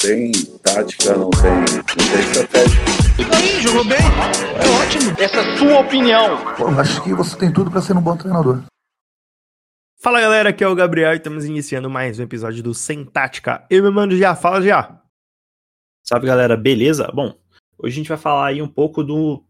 tem tática, não tem, não tem estratégia. E aí, jogou bem? É ótimo. Essa é a sua opinião. Pô, acho que você tem tudo para ser um bom treinador. Fala galera, aqui é o Gabriel e estamos iniciando mais um episódio do Sem Tática. Eu me mando já, fala já. Salve galera, beleza? Bom, hoje a gente vai falar aí um pouco do.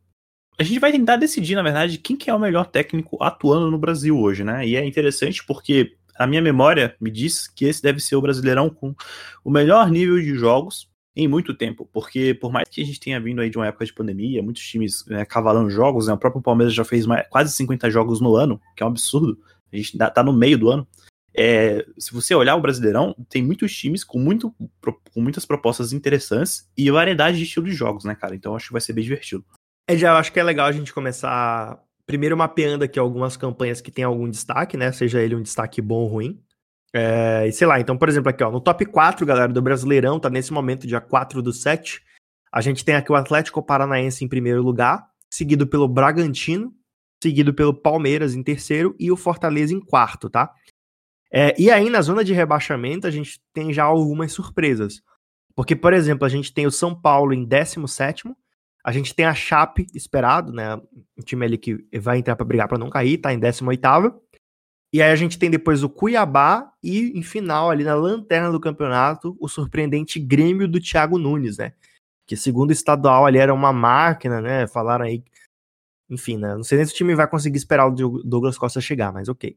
A gente vai tentar decidir, na verdade, quem que é o melhor técnico atuando no Brasil hoje, né? E é interessante porque a minha memória me diz que esse deve ser o Brasileirão com o melhor nível de jogos em muito tempo, porque por mais que a gente tenha vindo aí de uma época de pandemia, muitos times né, cavalando jogos, né, o próprio Palmeiras já fez mais, quase 50 jogos no ano, que é um absurdo, a gente tá no meio do ano. É, se você olhar o Brasileirão, tem muitos times com, muito, com muitas propostas interessantes e variedade de estilo de jogos, né, cara? Então acho que vai ser bem divertido. É, já acho que é legal a gente começar primeiro mapeando aqui algumas campanhas que tem algum destaque, né? Seja ele um destaque bom ou ruim. É, e sei lá, então, por exemplo, aqui, ó, no top 4, galera, do Brasileirão, tá nesse momento, dia 4 do 7. A gente tem aqui o Atlético Paranaense em primeiro lugar, seguido pelo Bragantino, seguido pelo Palmeiras em terceiro e o Fortaleza em quarto, tá? É, e aí, na zona de rebaixamento, a gente tem já algumas surpresas. Porque, por exemplo, a gente tem o São Paulo em 17, a gente tem a Chape esperado, né? Um time ali que vai entrar para brigar para não cair, tá em 18 E aí a gente tem depois o Cuiabá e, em final, ali na lanterna do campeonato, o surpreendente Grêmio do Thiago Nunes, né? Que segundo o estadual ali era uma máquina, né? Falaram aí enfim, né? Não sei nem se o time vai conseguir esperar o Douglas Costa chegar, mas ok.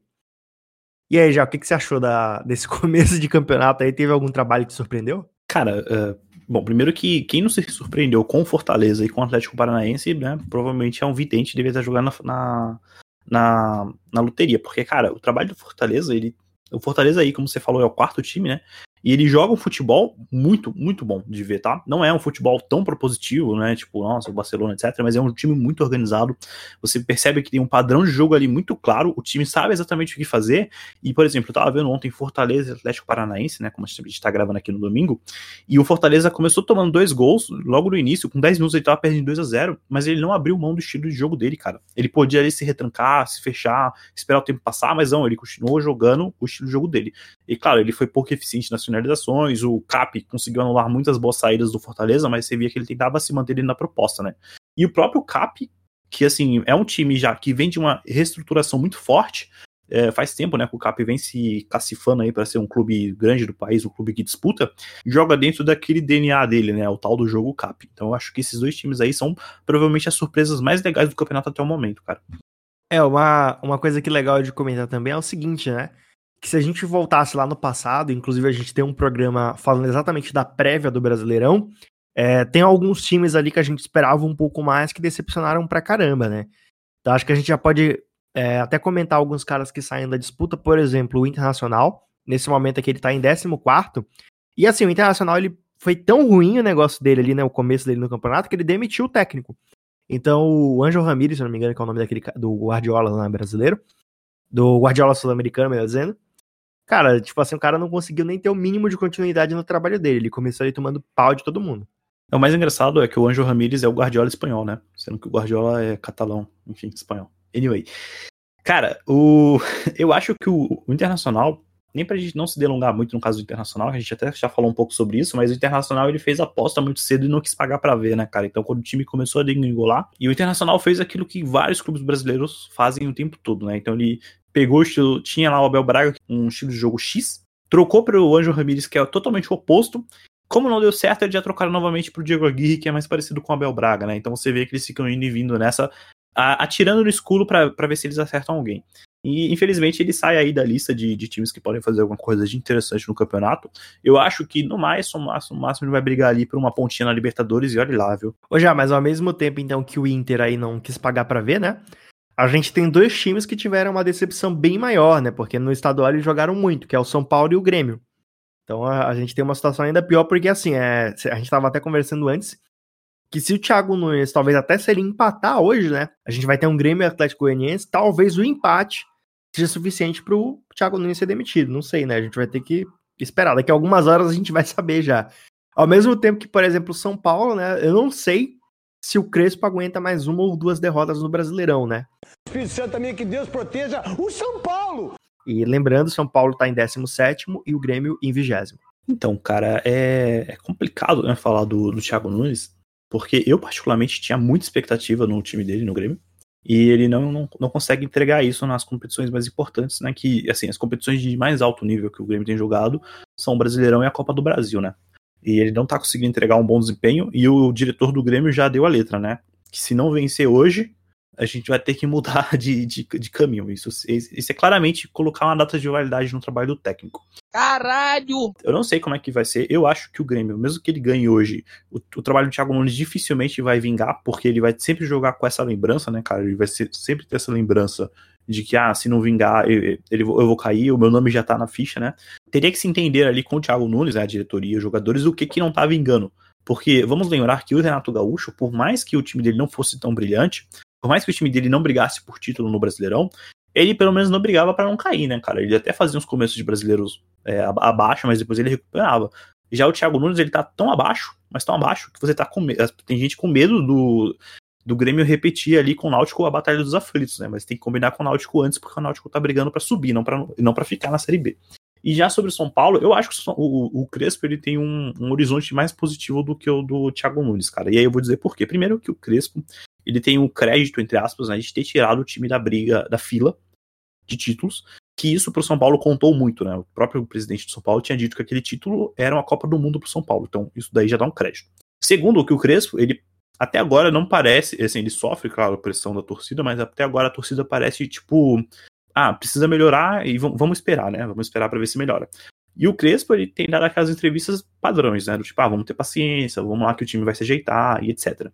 E aí, já, o que, que você achou da, desse começo de campeonato aí? Teve algum trabalho que surpreendeu? Cara, uh, bom, primeiro que quem não se surpreendeu com Fortaleza e com o Atlético Paranaense, né, provavelmente é um vidente, devia estar jogando na, na, na, na loteria, porque, cara, o trabalho do Fortaleza, ele o Fortaleza aí, como você falou, é o quarto time, né? E ele joga um futebol muito, muito bom de ver, tá? Não é um futebol tão propositivo, né? Tipo, nossa, o Barcelona, etc. Mas é um time muito organizado. Você percebe que tem um padrão de jogo ali muito claro. O time sabe exatamente o que fazer. E, por exemplo, eu tava vendo ontem Fortaleza Atlético Paranaense, né? Como a gente tá gravando aqui no domingo. E o Fortaleza começou tomando dois gols logo no início. Com 10 minutos ele tava perdendo 2 a 0 Mas ele não abriu mão do estilo de jogo dele, cara. Ele podia ali se retrancar, se fechar, esperar o tempo passar, mas não, ele continuou jogando o estilo de jogo dele. E, claro, ele foi pouco eficiente nas finalizações, o Cap conseguiu anular muitas boas saídas do Fortaleza, mas você via que ele tentava se manter na proposta, né? E o próprio Cap, que assim, é um time já que vem de uma reestruturação muito forte, é, faz tempo, né, que o Cap vem se cacifando aí para ser um clube grande do país, um clube que disputa, joga dentro daquele DNA dele, né, o tal do jogo Cap. Então eu acho que esses dois times aí são provavelmente as surpresas mais legais do campeonato até o momento, cara. É, uma, uma coisa que legal de comentar também é o seguinte, né, que se a gente voltasse lá no passado, inclusive a gente tem um programa falando exatamente da prévia do Brasileirão, é, tem alguns times ali que a gente esperava um pouco mais que decepcionaram pra caramba, né? Então acho que a gente já pode é, até comentar alguns caras que saem da disputa, por exemplo, o Internacional, nesse momento aqui ele tá em 14 e assim, o Internacional ele foi tão ruim o negócio dele ali, né, o começo dele no campeonato, que ele demitiu o técnico. Então o Anjo Ramirez, se não me engano, que é o nome daquele do Guardiola lá brasileiro, do Guardiola sul-americano, melhor dizendo, Cara, tipo assim, o cara não conseguiu nem ter o mínimo de continuidade no trabalho dele. Ele começou aí tomando pau de todo mundo. O mais engraçado é que o Anjo Ramírez é o Guardiola espanhol, né? Sendo que o Guardiola é catalão, enfim, espanhol. Anyway. Cara, o... eu acho que o, o Internacional, nem pra gente não se delongar muito no caso do Internacional, a gente até já falou um pouco sobre isso, mas o Internacional ele fez aposta muito cedo e não quis pagar para ver, né, cara? Então quando o time começou a degringolar, e o Internacional fez aquilo que vários clubes brasileiros fazem o tempo todo, né? Então ele pegou o estilo, tinha lá o Abel Braga, um estilo de jogo X, trocou para o Anjo Ramírez, que é totalmente o oposto. Como não deu certo, eles já trocaram novamente para o Diego Aguirre, que é mais parecido com o Abel Braga, né? Então você vê que eles ficam indo e vindo nessa, atirando no escuro para ver se eles acertam alguém. E infelizmente ele sai aí da lista de, de, times que podem fazer alguma coisa de interessante no campeonato. Eu acho que no mais, no máximo, no máximo ele vai brigar ali por uma pontinha na Libertadores e olha lá, viu? Ô, já, mas ao mesmo tempo, então, que o Inter aí não quis pagar para ver, né? A gente tem dois times que tiveram uma decepção bem maior, né? Porque no estadual eles jogaram muito, que é o São Paulo e o Grêmio. Então a, a gente tem uma situação ainda pior, porque assim, é, a gente estava até conversando antes que se o Thiago Nunes talvez até se ele empatar hoje, né? A gente vai ter um Grêmio Atlético Goianiense, talvez o empate seja suficiente para o Thiago Nunes ser demitido. Não sei, né? A gente vai ter que esperar. Daqui a algumas horas a gente vai saber já. Ao mesmo tempo que, por exemplo, o São Paulo, né? Eu não sei se o Crespo aguenta mais uma ou duas derrotas no Brasileirão, né? Espírito Santo também que Deus proteja o São Paulo. E lembrando, São Paulo está em 17 e o Grêmio em 20. Então, cara, é, é complicado né, falar do, do Thiago Nunes, porque eu, particularmente, tinha muita expectativa no time dele, no Grêmio, e ele não, não, não consegue entregar isso nas competições mais importantes, né? Que, assim, as competições de mais alto nível que o Grêmio tem jogado são o Brasileirão e a Copa do Brasil, né? E ele não tá conseguindo entregar um bom desempenho, e o diretor do Grêmio já deu a letra, né? Que se não vencer hoje, a gente vai ter que mudar de, de, de caminho. Isso, isso é claramente colocar uma data de validade no trabalho do técnico. Caralho! Eu não sei como é que vai ser. Eu acho que o Grêmio, mesmo que ele ganhe hoje, o, o trabalho do Thiago Nunes dificilmente vai vingar, porque ele vai sempre jogar com essa lembrança, né, cara? Ele vai ser, sempre ter essa lembrança de que, ah, se não vingar, eu, eu vou cair, o meu nome já tá na ficha, né? Teria que se entender ali com o Thiago Nunes, né, a diretoria, os jogadores, o que que não tá vingando. Porque vamos lembrar que o Renato Gaúcho, por mais que o time dele não fosse tão brilhante, por mais que o time dele não brigasse por título no Brasileirão, ele pelo menos não brigava para não cair, né, cara? Ele até fazia uns começos de brasileiros é, abaixo, mas depois ele recuperava. Já o Thiago Nunes, ele tá tão abaixo, mas tão abaixo, que você tá com medo. Tem gente com medo do, do Grêmio repetir ali com o Náutico a Batalha dos Aflitos, né? Mas tem que combinar com o Náutico antes, porque o Náutico tá brigando para subir, não para não pra ficar na Série B. E já sobre o São Paulo, eu acho que o, o Crespo ele tem um, um, horizonte mais positivo do que o do Thiago Nunes, cara. E aí eu vou dizer por quê. Primeiro que o Crespo ele tem um crédito, entre aspas, né, de ter tirado o time da briga, da fila de títulos, que isso para o São Paulo contou muito, né? O próprio presidente do São Paulo tinha dito que aquele título era uma Copa do Mundo para o São Paulo, então isso daí já dá um crédito. Segundo, que o Crespo, ele até agora não parece, assim, ele sofre, claro, pressão da torcida, mas até agora a torcida parece tipo, ah, precisa melhorar e vamos esperar, né? Vamos esperar para ver se melhora. E o Crespo, ele tem dado aquelas entrevistas padrões, né? Do tipo, ah, vamos ter paciência, vamos lá que o time vai se ajeitar e etc.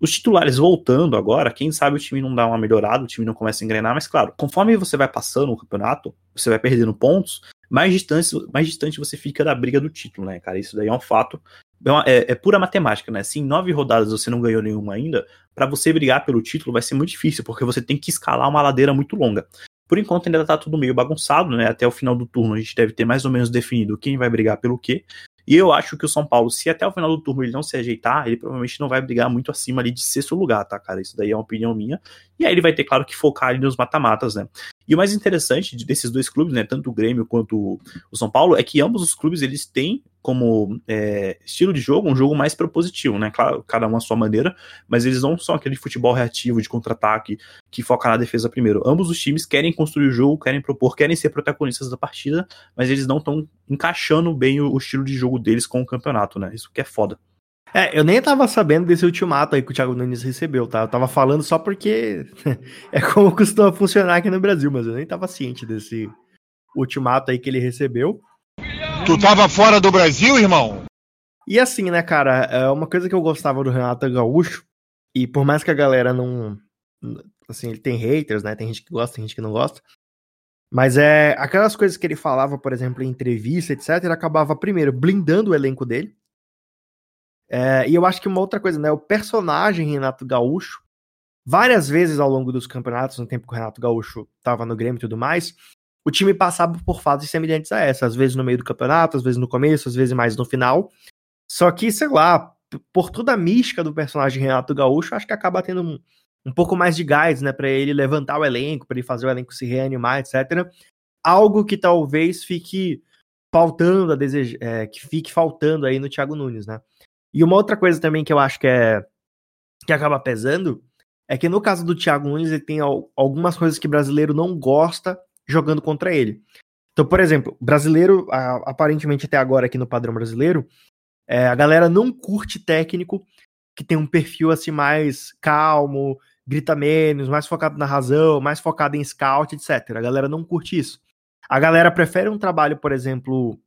Os titulares voltando agora, quem sabe o time não dá uma melhorada, o time não começa a engrenar, mas claro, conforme você vai passando o campeonato, você vai perdendo pontos, mais distante, mais distante você fica da briga do título, né, cara? Isso daí é um fato. É, uma, é, é pura matemática, né? Se em nove rodadas você não ganhou nenhuma ainda, para você brigar pelo título vai ser muito difícil, porque você tem que escalar uma ladeira muito longa. Por enquanto ainda tá tudo meio bagunçado, né? Até o final do turno a gente deve ter mais ou menos definido quem vai brigar pelo quê. E eu acho que o São Paulo, se até o final do turno ele não se ajeitar, ele provavelmente não vai brigar muito acima ali de sexto lugar, tá, cara? Isso daí é uma opinião minha. E aí ele vai ter, claro, que focar ali nos mata-matas, né? E o mais interessante desses dois clubes, né, tanto o Grêmio quanto o São Paulo, é que ambos os clubes eles têm como é, estilo de jogo um jogo mais propositivo, né? Claro, cada um à sua maneira, mas eles não são aquele futebol reativo de contra-ataque que foca na defesa primeiro. Ambos os times querem construir o jogo, querem propor, querem ser protagonistas da partida, mas eles não estão encaixando bem o, o estilo de jogo deles com o campeonato, né? Isso que é foda. É, eu nem tava sabendo desse ultimato aí que o Thiago Nunes recebeu, tá? Eu tava falando só porque é como costuma funcionar aqui no Brasil, mas eu nem tava ciente desse ultimato aí que ele recebeu. Tu tava fora do Brasil, irmão? E assim, né, cara, é uma coisa que eu gostava do Renato Gaúcho, e por mais que a galera não. Assim, ele tem haters, né? Tem gente que gosta, tem gente que não gosta. Mas é aquelas coisas que ele falava, por exemplo, em entrevista, etc., ele acabava primeiro blindando o elenco dele, é, e eu acho que uma outra coisa, né? O personagem Renato Gaúcho, várias vezes ao longo dos campeonatos, no tempo que o Renato Gaúcho estava no Grêmio e tudo mais, o time passava por fases semelhantes a essa, às vezes no meio do campeonato, às vezes no começo, às vezes mais no final. Só que, sei lá, por toda a mística do personagem Renato Gaúcho, acho que acaba tendo um, um pouco mais de gás, né, para ele levantar o elenco, para ele fazer o elenco se reanimar, etc. Algo que talvez fique faltando a desejo, é, que fique faltando aí no Thiago Nunes, né? E uma outra coisa também que eu acho que é que acaba pesando é que no caso do Thiago Nunes ele tem algumas coisas que brasileiro não gosta jogando contra ele. Então, por exemplo, brasileiro, aparentemente até agora aqui no padrão brasileiro, é, a galera não curte técnico que tem um perfil assim mais calmo, grita menos, mais focado na razão, mais focado em scout, etc. A galera não curte isso. A galera prefere um trabalho, por exemplo,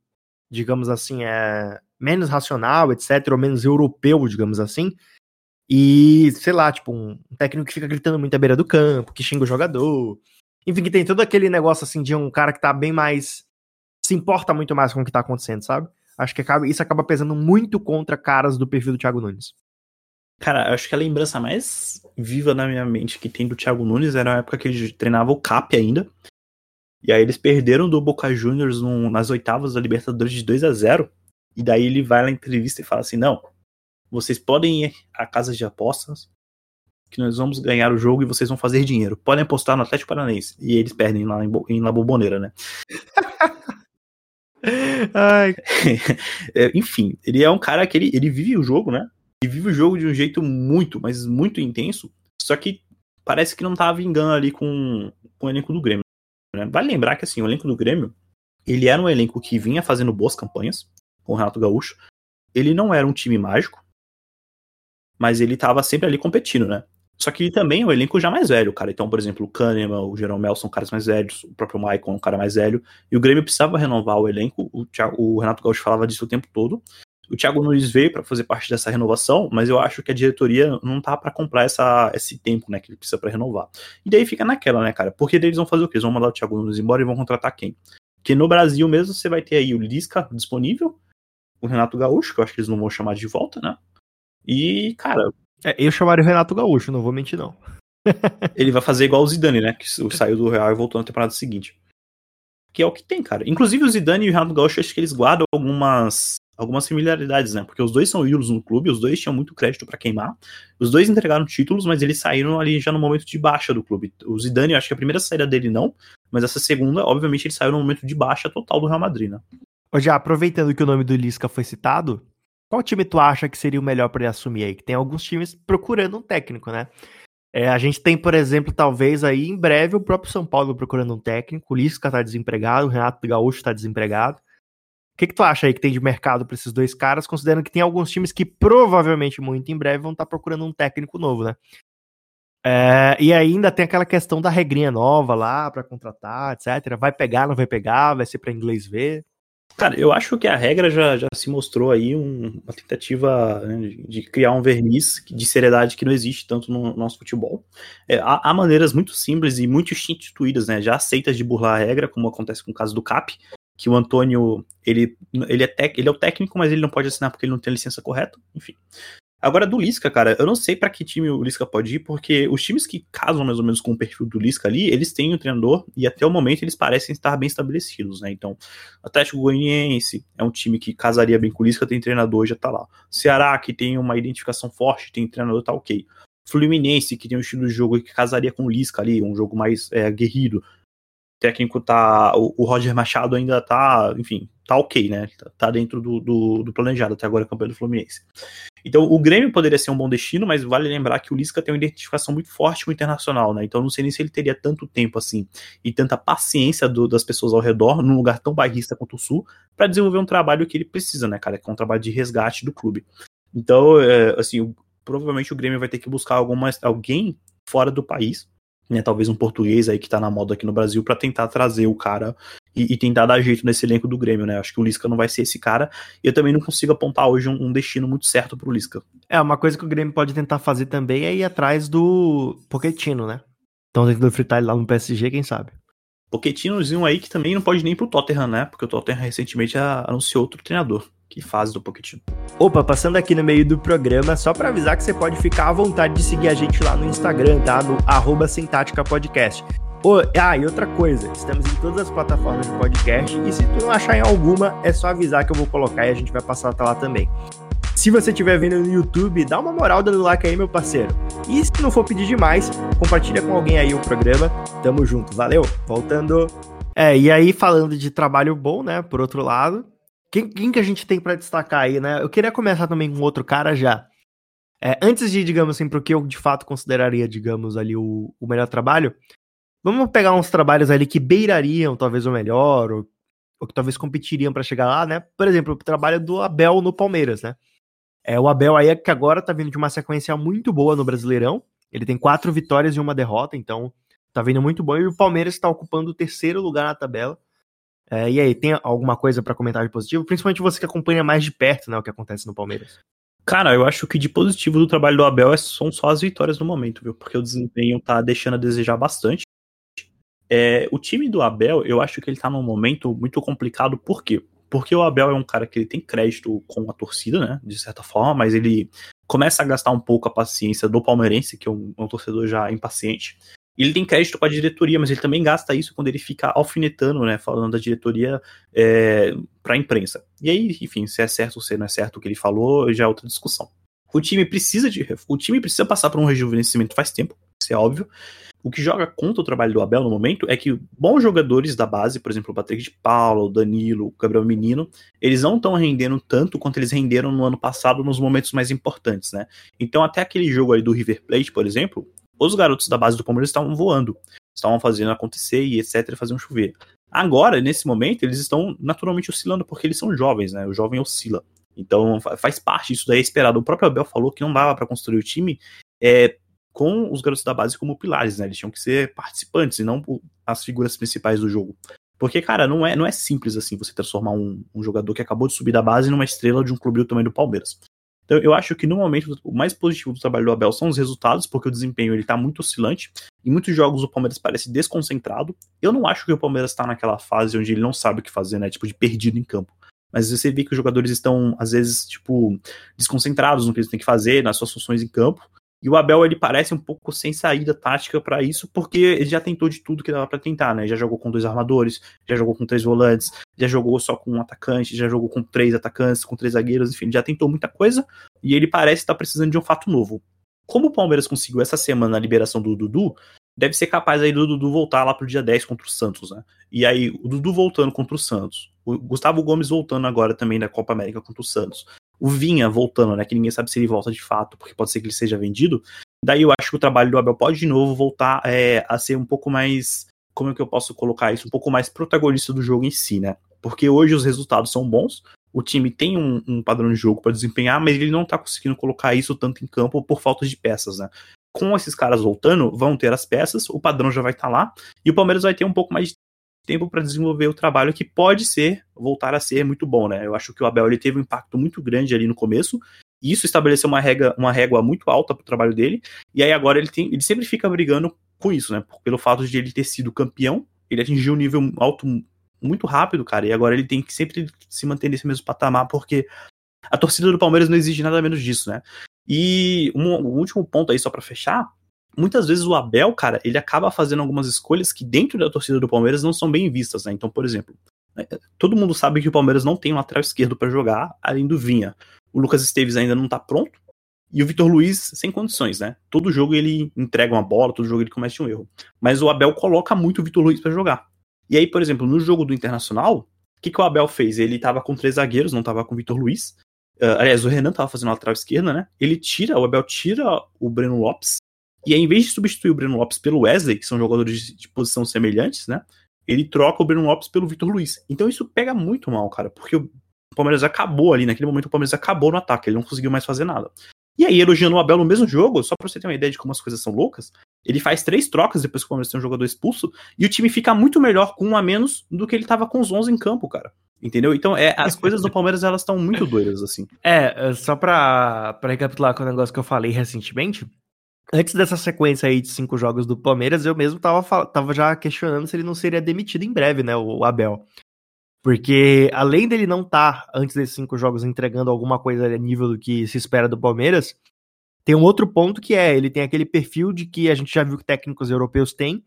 digamos assim, é, menos racional, etc., ou menos europeu, digamos assim. E, sei lá, tipo, um técnico que fica gritando muito à beira do campo, que xinga o jogador. Enfim, que tem todo aquele negócio assim de um cara que tá bem mais. se importa muito mais com o que tá acontecendo, sabe? Acho que acaba, isso acaba pesando muito contra caras do perfil do Thiago Nunes. Cara, acho que a lembrança mais viva na minha mente que tem do Thiago Nunes era a época que ele treinava o CAP ainda. E aí eles perderam do Boca Juniors num, nas oitavas da Libertadores de 2 a 0 E daí ele vai na entrevista e fala assim: não, vocês podem ir a casas de apostas, que nós vamos ganhar o jogo e vocês vão fazer dinheiro. Podem apostar no Atlético Paranaense. E eles perdem lá em, em La Boboneira, né? É, enfim, ele é um cara que ele, ele vive o jogo, né? Ele vive o jogo de um jeito muito, mas muito intenso. Só que parece que não tá vingando ali com, com o elenco do Grêmio. Né? Vale lembrar que assim, o elenco do Grêmio, ele era um elenco que vinha fazendo boas campanhas com o Renato Gaúcho. Ele não era um time mágico, mas ele tava sempre ali competindo, né? Só que ele também é um elenco já mais velho, cara. Então, por exemplo, o Kahneman, o Jeromel são caras mais velhos, o próprio Maicon um cara mais velho. E o Grêmio precisava renovar o elenco. O, o Renato Gaúcho falava disso o tempo todo. O Thiago Nunes veio para fazer parte dessa renovação, mas eu acho que a diretoria não tá para comprar essa, esse tempo, né, que ele precisa para renovar. E daí fica naquela, né, cara? Porque eles vão fazer o quê? Eles vão mandar o Thiago Nunes embora e vão contratar quem? Porque no Brasil mesmo você vai ter aí o Lisca disponível, o Renato Gaúcho, que eu acho que eles não vão chamar de volta, né? E, cara. É, eu chamaria o Renato Gaúcho, não vou mentir, não. ele vai fazer igual o Zidane, né? Que saiu do Real e voltou na temporada seguinte. Que é o que tem, cara. Inclusive o Zidane e o Renato Gaúcho, acho que eles guardam algumas algumas familiaridades, né? Porque os dois são ídolos no clube, os dois tinham muito crédito para queimar. Os dois entregaram títulos, mas eles saíram ali já no momento de baixa do clube. O Zidane, acho que a primeira saída dele não, mas essa segunda, obviamente, ele saiu no momento de baixa total do Real Madrid, né? Já aproveitando que o nome do Lisca foi citado, qual time tu acha que seria o melhor para ele assumir aí? Que tem alguns times procurando um técnico, né? É, a gente tem, por exemplo, talvez aí em breve o próprio São Paulo procurando um técnico, o Lisca tá desempregado, o Renato Gaúcho tá desempregado. O que, que tu acha aí que tem de mercado para esses dois caras, considerando que tem alguns times que provavelmente muito em breve vão estar tá procurando um técnico novo, né? É, e ainda tem aquela questão da regrinha nova lá para contratar, etc. Vai pegar, não vai pegar, vai ser para inglês ver. Cara, eu acho que a regra já, já se mostrou aí um, uma tentativa né, de criar um verniz de seriedade que não existe tanto no, nosso futebol. É, há, há, maneiras muito simples e muito instituídas, né, já aceitas de burlar a regra, como acontece com o caso do CAP, que o Antônio, ele, ele, é, tec, ele é o técnico, mas ele não pode assinar porque ele não tem a licença correta, enfim. Agora, do Lisca, cara, eu não sei para que time o Lisca pode ir, porque os times que casam mais ou menos com o perfil do Lisca ali, eles têm um treinador e até o momento eles parecem estar bem estabelecidos, né? Então, Atlético Goianiense é um time que casaria bem com o Lisca, tem treinador, já tá lá. Ceará, que tem uma identificação forte, tem treinador, tá ok. Fluminense, que tem um estilo de jogo que casaria com o Lisca ali, um jogo mais é, aguerrido, técnico tá. O, o, Roger Machado ainda tá, enfim, tá ok, né? Tá, tá dentro do, do, do, planejado até agora campanha do Fluminense. Então o Grêmio poderia ser um bom destino, mas vale lembrar que o Lisca tem uma identificação muito forte com o internacional, né? Então não sei nem se ele teria tanto tempo assim e tanta paciência do, das pessoas ao redor, num lugar tão bairrista quanto o Sul, para desenvolver um trabalho que ele precisa, né, cara? Que é um trabalho de resgate do clube. Então, é, assim, provavelmente o Grêmio vai ter que buscar alguma, alguém fora do país né, talvez um português aí que tá na moda aqui no Brasil para tentar trazer o cara e, e, tentar dar jeito nesse elenco do Grêmio, né? Acho que o Lisca não vai ser esse cara e eu também não consigo apontar hoje um, um destino muito certo pro Lisca. É, uma coisa que o Grêmio pode tentar fazer também é ir atrás do Pochettino, né? Então tentando fritar ele lá no PSG, quem sabe? Pochettinozinho aí que também não pode nem pro Tottenham, né? Porque o Tottenham recentemente anunciou outro treinador. Que fase do Pochettino. Opa, passando aqui no meio do programa, só para avisar que você pode ficar à vontade de seguir a gente lá no Instagram, tá? No arroba Podcast. Oh, ah, e outra coisa, estamos em todas as plataformas de podcast e se tu não achar em alguma, é só avisar que eu vou colocar e a gente vai passar até lá também. Se você estiver vendo no YouTube, dá uma moral dando like aí, meu parceiro. E se não for pedir demais, compartilha com alguém aí o programa. Tamo junto, valeu. Voltando. É, e aí falando de trabalho bom, né, por outro lado, quem, quem que a gente tem para destacar aí, né? Eu queria começar também com outro cara já. É, antes de, digamos assim, pro que eu de fato consideraria, digamos, ali o, o melhor trabalho, vamos pegar uns trabalhos ali que beirariam talvez o melhor, ou, ou que talvez competiriam para chegar lá, né? Por exemplo, o trabalho do Abel no Palmeiras, né? É, o Abel aí é que agora tá vindo de uma sequência muito boa no Brasileirão. Ele tem quatro vitórias e uma derrota, então tá vindo muito bom. E o Palmeiras está ocupando o terceiro lugar na tabela. É, e aí, tem alguma coisa para comentar de positivo? Principalmente você que acompanha mais de perto né, o que acontece no Palmeiras. Cara, eu acho que de positivo do trabalho do Abel é, são só as vitórias no momento, viu? Porque o desempenho tá deixando a desejar bastante. É, o time do Abel, eu acho que ele tá num momento muito complicado, por quê? Porque o Abel é um cara que ele tem crédito com a torcida, né? De certa forma, mas ele começa a gastar um pouco a paciência do palmeirense, que é um, um torcedor já impaciente. Ele tem crédito com a diretoria, mas ele também gasta isso quando ele fica alfinetando, né? Falando da diretoria é, para a imprensa. E aí, enfim, se é certo ou se não é certo o que ele falou, já é outra discussão. O time precisa de. O time precisa passar por um rejuvenescimento faz tempo. Isso é óbvio. O que joga contra o trabalho do Abel no momento é que bons jogadores da base, por exemplo, o Patrick de Paula, o Danilo, o Gabriel Menino, eles não estão rendendo tanto quanto eles renderam no ano passado nos momentos mais importantes, né? Então, até aquele jogo aí do River Plate, por exemplo, os garotos da base do Palmeiras estavam voando, estavam fazendo acontecer e etc, faziam chover. Agora, nesse momento, eles estão naturalmente oscilando porque eles são jovens, né? O jovem oscila. Então faz parte, isso daí é esperado. O próprio Abel falou que não dava para construir o time é, com os garotos da base como pilares, né? Eles tinham que ser participantes e não as figuras principais do jogo. Porque, cara, não é, não é simples assim você transformar um, um jogador que acabou de subir da base numa estrela de um clube do tamanho do Palmeiras. Então, eu acho que no momento o mais positivo do trabalho do Abel são os resultados, porque o desempenho ele tá muito oscilante. Em muitos jogos o Palmeiras parece desconcentrado. Eu não acho que o Palmeiras está naquela fase onde ele não sabe o que fazer, né? Tipo, de perdido em campo. Mas você vê que os jogadores estão, às vezes, tipo, desconcentrados no que eles têm que fazer, nas suas funções em campo. E o Abel, ele parece um pouco sem saída tática para isso, porque ele já tentou de tudo que dava para tentar, né? Já jogou com dois armadores, já jogou com três volantes, já jogou só com um atacante, já jogou com três atacantes, com três zagueiros, enfim, já tentou muita coisa e ele parece estar precisando de um fato novo. Como o Palmeiras conseguiu essa semana a liberação do Dudu, deve ser capaz aí do Dudu voltar lá pro dia 10 contra o Santos, né? E aí, o Dudu voltando contra o Santos, o Gustavo Gomes voltando agora também da Copa América contra o Santos, o Vinha voltando, né? Que ninguém sabe se ele volta de fato, porque pode ser que ele seja vendido. Daí eu acho que o trabalho do Abel pode de novo voltar é, a ser um pouco mais. Como é que eu posso colocar isso? Um pouco mais protagonista do jogo em si, né? Porque hoje os resultados são bons, o time tem um, um padrão de jogo para desempenhar, mas ele não tá conseguindo colocar isso tanto em campo por falta de peças, né? com esses caras voltando, vão ter as peças, o padrão já vai estar tá lá, e o Palmeiras vai ter um pouco mais de tempo para desenvolver o trabalho que pode ser, voltar a ser muito bom, né? Eu acho que o Abel ele teve um impacto muito grande ali no começo, e isso estabeleceu uma régua, uma régua muito alta para o trabalho dele, e aí agora ele, tem, ele sempre fica brigando com isso, né? Pelo fato de ele ter sido campeão, ele atingiu um nível alto muito rápido, cara, e agora ele tem que sempre se manter nesse mesmo patamar, porque a torcida do Palmeiras não exige nada menos disso, né? E um, um último ponto aí, só para fechar. Muitas vezes o Abel, cara, ele acaba fazendo algumas escolhas que dentro da torcida do Palmeiras não são bem vistas, né? Então, por exemplo, né, todo mundo sabe que o Palmeiras não tem um lateral esquerdo para jogar, além do Vinha. O Lucas Esteves ainda não tá pronto, e o Vitor Luiz sem condições, né? Todo jogo ele entrega uma bola, todo jogo ele comete um erro. Mas o Abel coloca muito o Vitor Luiz para jogar. E aí, por exemplo, no jogo do Internacional, o que, que o Abel fez? Ele tava com três zagueiros, não tava com o Vitor Luiz. Uh, aliás, o Renan tava fazendo a lateral esquerda, né? Ele tira, o Abel tira o Breno Lopes. E aí, em vez de substituir o Breno Lopes pelo Wesley, que são jogadores de, de posição semelhantes, né? Ele troca o Breno Lopes pelo Vitor Luiz. Então isso pega muito mal, cara, porque o Palmeiras acabou ali, naquele momento o Palmeiras acabou no ataque, ele não conseguiu mais fazer nada. E aí, elogiando o Abel no mesmo jogo, só pra você ter uma ideia de como as coisas são loucas, ele faz três trocas depois que o Palmeiras tem um jogador expulso, e o time fica muito melhor com um a menos do que ele tava com os 11 em campo, cara. Entendeu? Então, é, as coisas do Palmeiras, elas estão muito doidas, assim. É, só pra, pra recapitular com o negócio que eu falei recentemente, antes dessa sequência aí de cinco jogos do Palmeiras, eu mesmo tava, tava já questionando se ele não seria demitido em breve, né, o Abel. Porque, além dele não estar, tá, antes desses cinco jogos, entregando alguma coisa a nível do que se espera do Palmeiras, tem um outro ponto que é, ele tem aquele perfil de que a gente já viu que técnicos europeus têm,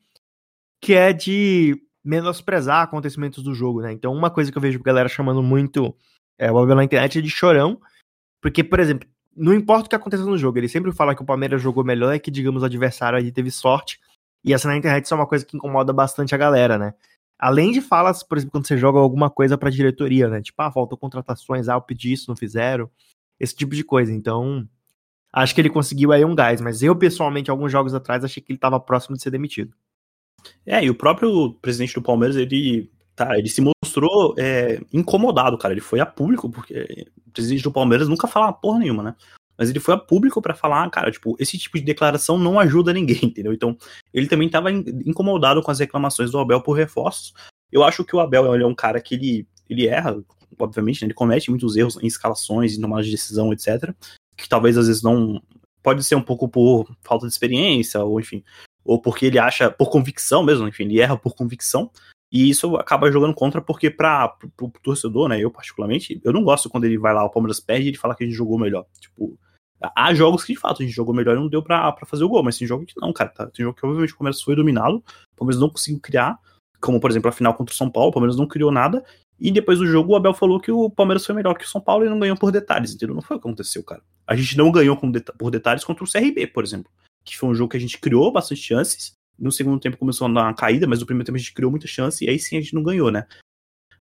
que é de menosprezar acontecimentos do jogo, né? Então, uma coisa que eu vejo galera chamando muito é, o Abel na internet é de chorão, porque, por exemplo, não importa o que aconteça no jogo, ele sempre fala que o Palmeiras jogou melhor e que, digamos, o adversário ali teve sorte, e essa na internet isso é uma coisa que incomoda bastante a galera, né? Além de falas, por exemplo, quando você joga alguma coisa pra diretoria, né? Tipo, ah, faltou contratações, ah, eu pedi isso, não fizeram. Esse tipo de coisa. Então, acho que ele conseguiu aí um gás, mas eu, pessoalmente, alguns jogos atrás, achei que ele tava próximo de ser demitido. É, e o próprio presidente do Palmeiras, ele, tá, ele se mostrou é, incomodado, cara. Ele foi a público, porque o presidente do Palmeiras nunca fala porra nenhuma, né? Mas ele foi a público para falar, cara, tipo, esse tipo de declaração não ajuda ninguém, entendeu? Então, ele também estava incomodado com as reclamações do Abel por reforços. Eu acho que o Abel é um cara que ele, ele erra, obviamente, né? ele comete muitos erros em escalações, em tomadas de decisão, etc. Que talvez às vezes não. Pode ser um pouco por falta de experiência, ou enfim, ou porque ele acha por convicção mesmo, enfim, ele erra por convicção. E isso acaba jogando contra, porque para o torcedor, né, eu particularmente, eu não gosto quando ele vai lá, o Palmeiras perde e ele fala que a gente jogou melhor. Tipo, há jogos que de fato a gente jogou melhor e não deu pra, fazer o gol, mas tem jogo que não, cara. Tá? Tem jogo que obviamente o Palmeiras foi dominado, o Palmeiras não conseguiu criar, como por exemplo a final contra o São Paulo, o Palmeiras não criou nada, e depois do jogo o Abel falou que o Palmeiras foi melhor que o São Paulo e não ganhou por detalhes, entendeu? Não foi o que aconteceu, cara. A gente não ganhou por detalhes contra o CRB, por exemplo. que foi um jogo que a gente criou bastante chances. No segundo tempo começou a dar uma caída, mas no primeiro tempo a gente criou muita chance e aí sim a gente não ganhou, né?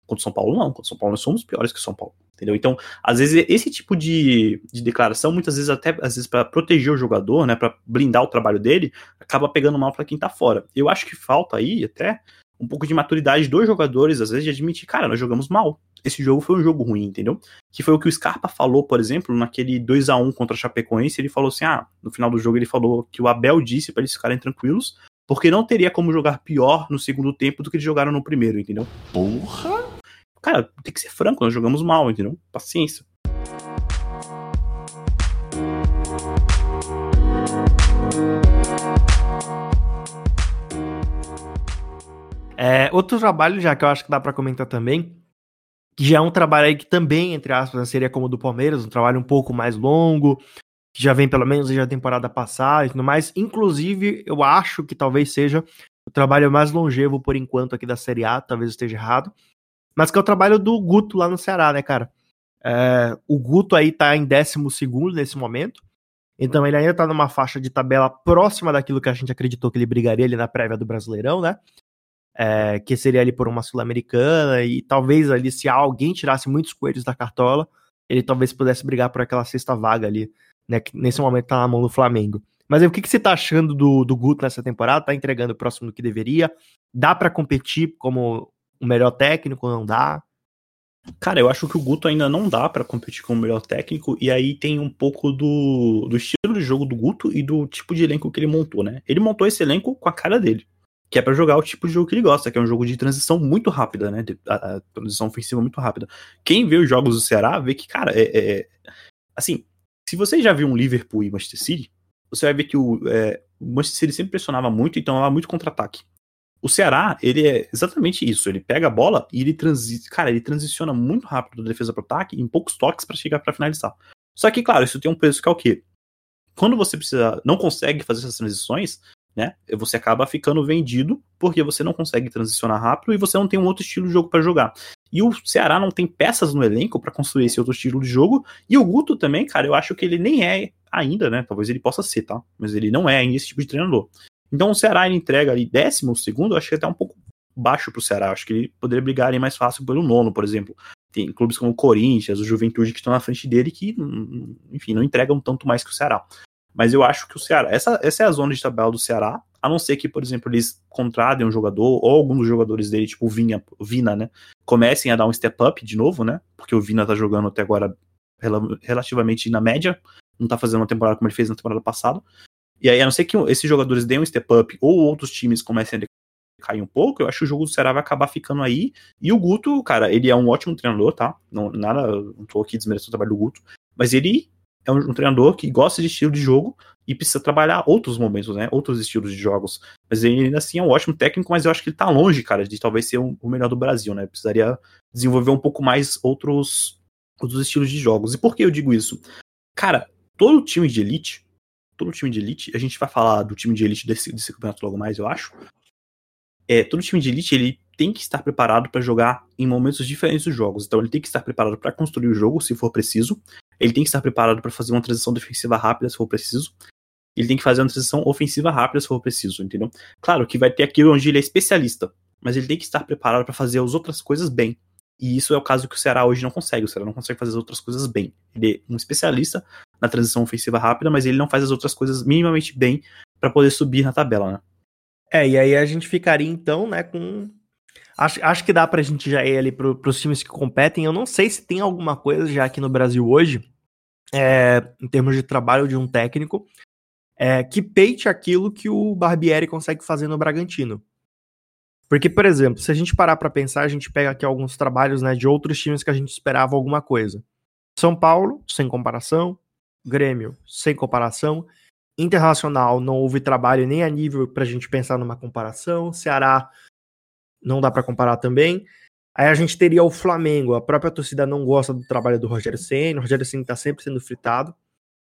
Contra o São Paulo, não. Contra o São Paulo nós somos piores que o São Paulo. Entendeu? Então, às vezes, esse tipo de, de declaração, muitas vezes, até às vezes, para proteger o jogador, né? para blindar o trabalho dele, acaba pegando mal para quem tá fora. Eu acho que falta aí até um pouco de maturidade dos jogadores, às vezes, de admitir, cara, nós jogamos mal. Esse jogo foi um jogo ruim, entendeu? Que foi o que o Scarpa falou, por exemplo, naquele 2 a 1 contra a Chapecoense, ele falou assim: "Ah, no final do jogo ele falou que o Abel disse para eles ficarem tranquilos, porque não teria como jogar pior no segundo tempo do que eles jogaram no primeiro, entendeu? Porra! Cara, tem que ser franco, nós jogamos mal, entendeu? Paciência. É, outro trabalho, já que eu acho que dá para comentar também, que já é um trabalho aí que também, entre aspas, seria como o do Palmeiras, um trabalho um pouco mais longo, que já vem pelo menos desde a temporada passada e tudo mais. Inclusive, eu acho que talvez seja o trabalho mais longevo por enquanto aqui da Série A, talvez esteja errado, mas que é o trabalho do Guto lá no Ceará, né, cara? É, o Guto aí tá em 12 nesse momento, então ele ainda tá numa faixa de tabela próxima daquilo que a gente acreditou que ele brigaria ali na prévia do Brasileirão, né? É, que seria ali por uma Sul-Americana, e talvez ali, se alguém tirasse muitos coelhos da cartola, ele talvez pudesse brigar por aquela sexta vaga ali né, que nesse momento tá na mão do Flamengo. Mas aí, o que, que você tá achando do, do Guto nessa temporada? Tá entregando próximo do que deveria? Dá para competir como o melhor técnico? Não dá? Cara, eu acho que o Guto ainda não dá para competir como o melhor técnico, e aí tem um pouco do, do estilo de jogo do Guto e do tipo de elenco que ele montou, né? Ele montou esse elenco com a cara dele, que é para jogar o tipo de jogo que ele gosta, que é um jogo de transição muito rápida, né? De, a, a, transição ofensiva muito rápida. Quem vê os jogos do Ceará vê que, cara, é, é assim, se você já viu um Liverpool e Manchester City, você vai ver que o, é, o Manchester City sempre pressionava muito, então era muito contra-ataque. O Ceará, ele é exatamente isso. Ele pega a bola e ele transi cara, ele transiciona muito rápido da defesa para ataque em poucos toques para chegar para finalizar. Só que, claro, isso tem um preço que é o quê? Quando você precisa, não consegue fazer essas transições, né? Você acaba ficando vendido porque você não consegue transicionar rápido e você não tem um outro estilo de jogo para jogar. E o Ceará não tem peças no elenco para construir esse outro estilo de jogo. E o Guto também, cara, eu acho que ele nem é ainda, né? Talvez ele possa ser, tá? Mas ele não é ainda esse tipo de treinador. Então o Ceará ele entrega ali décimo segundo, eu acho que é até um pouco baixo pro Ceará. Eu acho que ele poderia brigar ali mais fácil pelo nono, por exemplo. Tem clubes como o Corinthians, o Juventude que estão na frente dele que, enfim, não entregam tanto mais que o Ceará. Mas eu acho que o Ceará, essa, essa é a zona de tabela do Ceará, a não ser que, por exemplo, eles contratem um jogador, ou algum dos jogadores dele, tipo o Vinha, Vina, né, comecem a dar um step up de novo, né, porque o Vina tá jogando até agora relativamente na média, não tá fazendo uma temporada como ele fez na temporada passada, e aí, a não ser que esses jogadores deem um step up, ou outros times comecem a cair um pouco, eu acho que o jogo do Ceará vai acabar ficando aí, e o Guto, cara, ele é um ótimo treinador, tá, não, nada, não tô aqui desmerecendo o trabalho do Guto, mas ele é um, um, treinador que gosta de estilo de jogo e precisa trabalhar outros momentos, né? Outros estilos de jogos. Mas ele ainda assim é um ótimo técnico, mas eu acho que ele tá longe, cara, de talvez ser um, o melhor do Brasil, né? Precisaria desenvolver um pouco mais outros, outros estilos de jogos. E por que eu digo isso? Cara, todo time de elite, todo time de elite, a gente vai falar do time de elite desse, desse campeonato logo mais, eu acho. É, todo time de elite, ele tem que estar preparado para jogar em momentos diferentes dos jogos. Então ele tem que estar preparado para construir o jogo, se for preciso. Ele tem que estar preparado para fazer uma transição defensiva rápida, se for preciso. Ele tem que fazer uma transição ofensiva rápida, se for preciso, entendeu? Claro que vai ter aquilo onde ele é especialista, mas ele tem que estar preparado para fazer as outras coisas bem. E isso é o caso que o Ceará hoje não consegue. O Ceará não consegue fazer as outras coisas bem. Ele é um especialista na transição ofensiva rápida, mas ele não faz as outras coisas minimamente bem para poder subir na tabela, né? É, e aí a gente ficaria então, né, com Acho, acho que dá pra gente já ir ali pro, pros times que competem. Eu não sei se tem alguma coisa já aqui no Brasil hoje, é, em termos de trabalho de um técnico, é, que peite aquilo que o Barbieri consegue fazer no Bragantino. Porque, por exemplo, se a gente parar para pensar, a gente pega aqui alguns trabalhos né, de outros times que a gente esperava alguma coisa. São Paulo, sem comparação. Grêmio, sem comparação. Internacional, não houve trabalho nem a nível para a gente pensar numa comparação. Ceará, não dá para comparar também. Aí a gente teria o Flamengo, a própria torcida não gosta do trabalho do Rogério Senna, o Rogério Senna está sempre sendo fritado.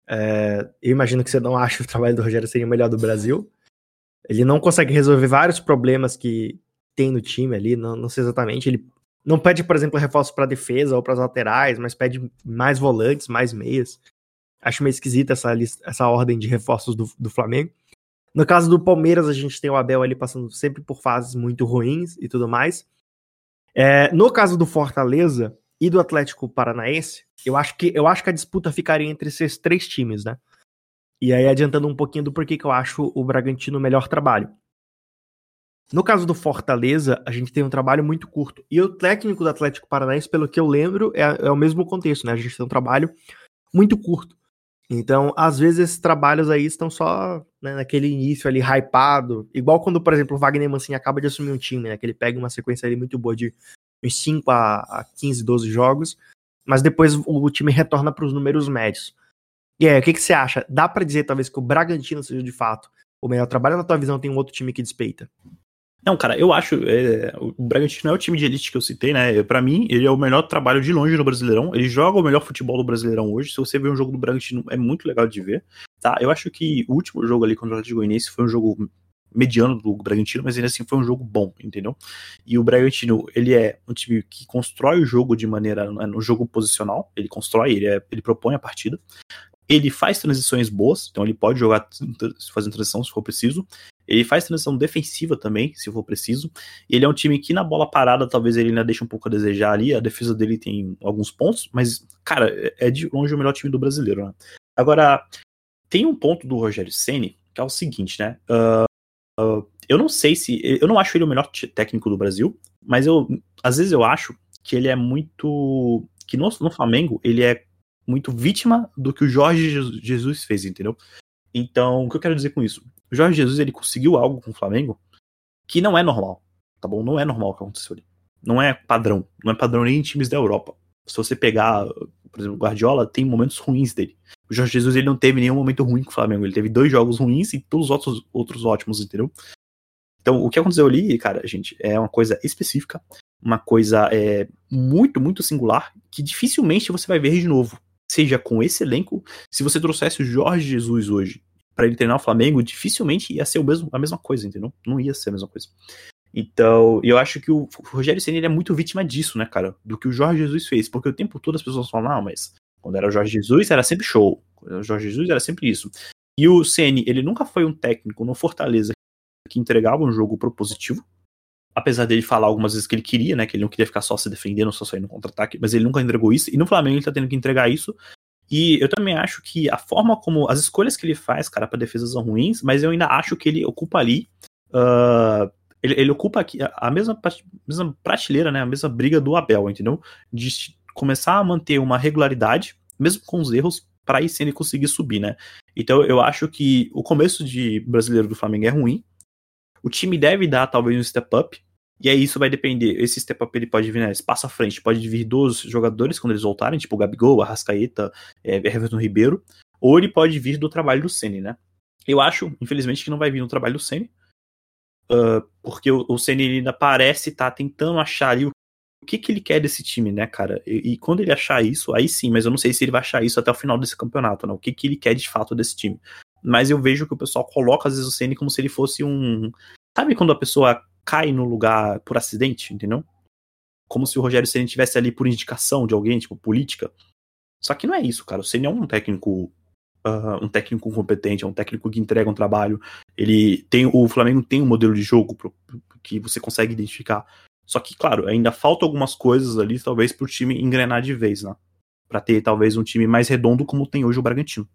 É, eu imagino que você não acha o trabalho do Rogério Senna o melhor do Brasil. Ele não consegue resolver vários problemas que tem no time ali, não, não sei exatamente. Ele não pede, por exemplo, reforços para defesa ou para as laterais, mas pede mais volantes, mais meias. Acho meio esquisita essa, essa ordem de reforços do, do Flamengo. No caso do Palmeiras, a gente tem o Abel ali passando sempre por fases muito ruins e tudo mais. É, no caso do Fortaleza e do Atlético Paranaense, eu acho que eu acho que a disputa ficaria entre esses três times, né? E aí, adiantando um pouquinho do porquê que eu acho o Bragantino o melhor trabalho. No caso do Fortaleza, a gente tem um trabalho muito curto. E o técnico do Atlético Paranaense, pelo que eu lembro, é, é o mesmo contexto, né? A gente tem um trabalho muito curto. Então, às vezes, esses trabalhos aí estão só né, naquele início ali, hypado. Igual quando, por exemplo, o Wagner Mancini acaba de assumir um time, né? Que ele pega uma sequência ali muito boa de uns 5 a, a 15, 12 jogos. Mas depois o time retorna para os números médios. E aí, o que, que você acha? Dá para dizer, talvez, que o Bragantino seja de fato o melhor trabalho na tua visão tem um outro time que despeita? Não, cara, eu acho. É, o Bragantino é o time de elite que eu citei, né? Para mim, ele é o melhor trabalho de longe no Brasileirão. Ele joga o melhor futebol do Brasileirão hoje. Se você ver um jogo do Bragantino, é muito legal de ver. Tá? Eu acho que o último jogo ali contra o Atlético Goianiense foi um jogo mediano do Bragantino, mas ainda assim foi um jogo bom, entendeu? E o Bragantino, ele é um time que constrói o jogo de maneira né, no jogo posicional, ele constrói, ele, é, ele propõe a partida. Ele faz transições boas, então ele pode jogar fazendo transição se for preciso. Ele faz transição defensiva também, se for preciso. Ele é um time que na bola parada talvez ele ainda deixe um pouco a desejar ali. A defesa dele tem alguns pontos, mas, cara, é de longe o melhor time do brasileiro, né? Agora, tem um ponto do Rogério Ceni que é o seguinte, né? Uh, uh, eu não sei se. Eu não acho ele o melhor técnico do Brasil, mas eu. Às vezes eu acho que ele é muito. Que no, no Flamengo ele é muito vítima do que o Jorge Jesus fez, entendeu? Então, o que eu quero dizer com isso? O Jorge Jesus ele conseguiu algo com o Flamengo que não é normal, tá bom? Não é normal o que aconteceu ali. Não é padrão. Não é padrão nem em times da Europa. Se você pegar, por exemplo, o Guardiola, tem momentos ruins dele. O Jorge Jesus ele não teve nenhum momento ruim com o Flamengo. Ele teve dois jogos ruins e todos os outros, outros ótimos, entendeu? Então, o que aconteceu ali, cara, gente, é uma coisa específica, uma coisa é, muito, muito singular, que dificilmente você vai ver de novo seja com esse elenco, se você trouxesse o Jorge Jesus hoje para ele treinar o Flamengo, dificilmente ia ser o mesmo, a mesma coisa, entendeu? Não ia ser a mesma coisa. Então, eu acho que o Rogério Senna é muito vítima disso, né, cara? Do que o Jorge Jesus fez. Porque o tempo todo as pessoas falam, não, mas quando era o Jorge Jesus era sempre show. O Jorge Jesus era sempre isso. E o Ceni, ele nunca foi um técnico no Fortaleza que entregava um jogo propositivo apesar dele falar algumas vezes que ele queria, né, que ele não queria ficar só se defendendo, só sair no contra-ataque, mas ele nunca entregou isso, e no Flamengo ele tá tendo que entregar isso, e eu também acho que a forma como, as escolhas que ele faz, cara, para defesa são ruins, mas eu ainda acho que ele ocupa ali, uh, ele, ele, ocupa aqui a mesma, mesma prateleira, né, a mesma briga do Abel, entendeu? De começar a manter uma regularidade, mesmo com os erros, para aí sim ele conseguir subir, né? Então eu acho que o começo de brasileiro do Flamengo é ruim, o time deve dar talvez um step up, e aí isso vai depender. Esse step up ele pode vir, né, espaço à frente, pode vir dos jogadores quando eles voltarem, tipo o Gabigol, a Rascaeta, é, Everton Ribeiro, ou ele pode vir do trabalho do Ceni, né? Eu acho, infelizmente, que não vai vir no trabalho do Ceni, uh, porque o, o Ceni ainda parece estar tá tentando achar ali o, o, que, que ele quer desse time, né, cara? E, e, quando ele achar isso, aí sim, mas eu não sei se ele vai achar isso até o final desse campeonato, né? O que, que ele quer de fato desse time. Mas eu vejo que o pessoal coloca às vezes o Ceni como se ele fosse um. Sabe quando a pessoa cai no lugar por acidente, entendeu? Como se o Rogério Ceni estivesse ali por indicação de alguém, tipo, política. Só que não é isso, cara. O Ceni é um técnico Uh, um técnico competente, é um técnico que entrega um trabalho. Ele tem o Flamengo tem um modelo de jogo pro, que você consegue identificar. Só que, claro, ainda falta algumas coisas ali, talvez, pro time engrenar de vez, né? Pra ter talvez um time mais redondo como tem hoje o Bragantino.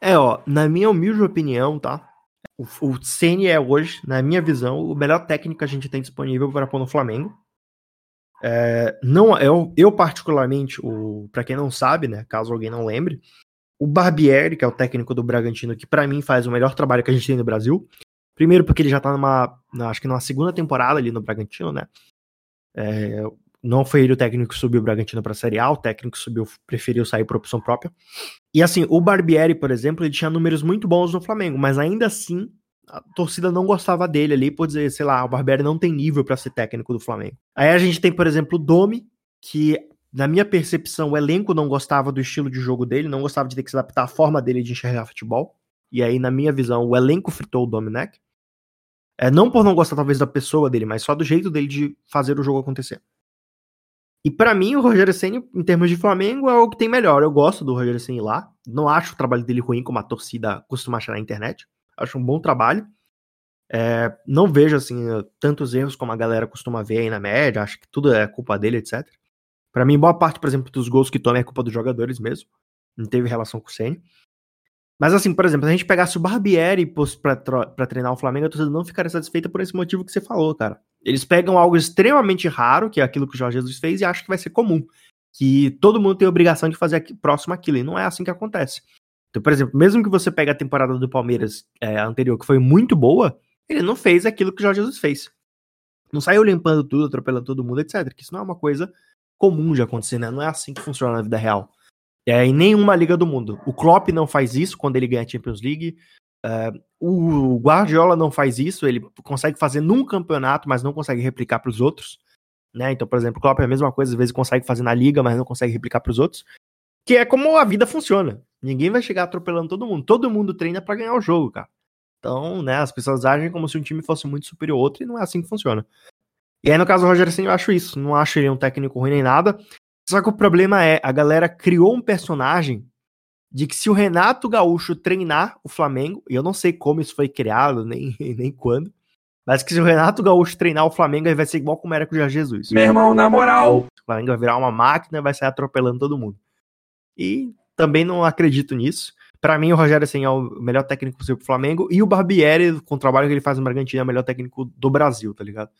É, ó, na minha humilde opinião, tá? O, o Ceni é hoje, na minha visão, o melhor técnico que a gente tem disponível para pôr no Flamengo. É, não, eu, eu particularmente, para quem não sabe, né, caso alguém não lembre, o Barbieri, que é o técnico do Bragantino, que para mim faz o melhor trabalho que a gente tem no Brasil. Primeiro porque ele já tá numa, acho que numa segunda temporada ali no Bragantino, né? É, não foi ele o técnico que subiu o Bragantino para a Série A, o técnico que subiu preferiu sair por opção própria. E assim, o Barbieri, por exemplo, ele tinha números muito bons no Flamengo, mas ainda assim a torcida não gostava dele ali por dizer, sei lá, o Barbieri não tem nível para ser técnico do Flamengo. Aí a gente tem, por exemplo, o Domi, que na minha percepção o elenco não gostava do estilo de jogo dele, não gostava de ter que se adaptar à forma dele de enxergar futebol. E aí, na minha visão, o elenco fritou o Domenech. É, não por não gostar talvez da pessoa dele, mas só do jeito dele de fazer o jogo acontecer. E para mim, o Rogério Ceni, em termos de Flamengo, é o que tem melhor. Eu gosto do Rogério Ceni lá. Não acho o trabalho dele ruim, como a torcida costuma achar na internet. Acho um bom trabalho. É, não vejo assim tantos erros como a galera costuma ver aí na média. Acho que tudo é culpa dele, etc. Para mim, boa parte, por exemplo, dos gols que toma é culpa dos jogadores mesmo. Não teve relação com o Ceni. Mas assim, por exemplo, se a gente pegasse o Barbieri pra treinar o Flamengo, a torcida não ficaria satisfeita por esse motivo que você falou, cara. Eles pegam algo extremamente raro, que é aquilo que o Jorge Jesus fez, e acham que vai ser comum. Que todo mundo tem a obrigação de fazer próximo aquilo, e não é assim que acontece. Então, por exemplo, mesmo que você pegue a temporada do Palmeiras é, anterior, que foi muito boa, ele não fez aquilo que o Jorge Jesus fez. Não saiu limpando tudo, atropelando todo mundo, etc. Que isso não é uma coisa comum de acontecer, né? Não é assim que funciona na vida real. É, em nenhuma liga do mundo. O Klopp não faz isso quando ele ganha a Champions League. Uh, o Guardiola não faz isso. Ele consegue fazer num campeonato, mas não consegue replicar para os outros. Né? Então, por exemplo, o Klopp é a mesma coisa, às vezes consegue fazer na liga, mas não consegue replicar para os outros. Que é como a vida funciona. Ninguém vai chegar atropelando todo mundo. Todo mundo treina para ganhar o jogo, cara. Então, né, as pessoas agem como se um time fosse muito superior ao outro e não é assim que funciona. E aí, no caso do Roger eu acho isso. Não acho ele um técnico ruim nem nada. Só que o problema é, a galera criou um personagem de que se o Renato Gaúcho treinar o Flamengo, e eu não sei como isso foi criado, nem, nem quando, mas que se o Renato Gaúcho treinar o Flamengo, ele vai ser igual como era com o Jorge Jesus. Meu irmão, na moral. O Flamengo vai virar uma máquina e vai sair atropelando todo mundo. E também não acredito nisso. Para mim, o Rogério assim, é o melhor técnico possível pro Flamengo. E o Barbieri, com o trabalho que ele faz no Bragantino, é o melhor técnico do Brasil, tá ligado?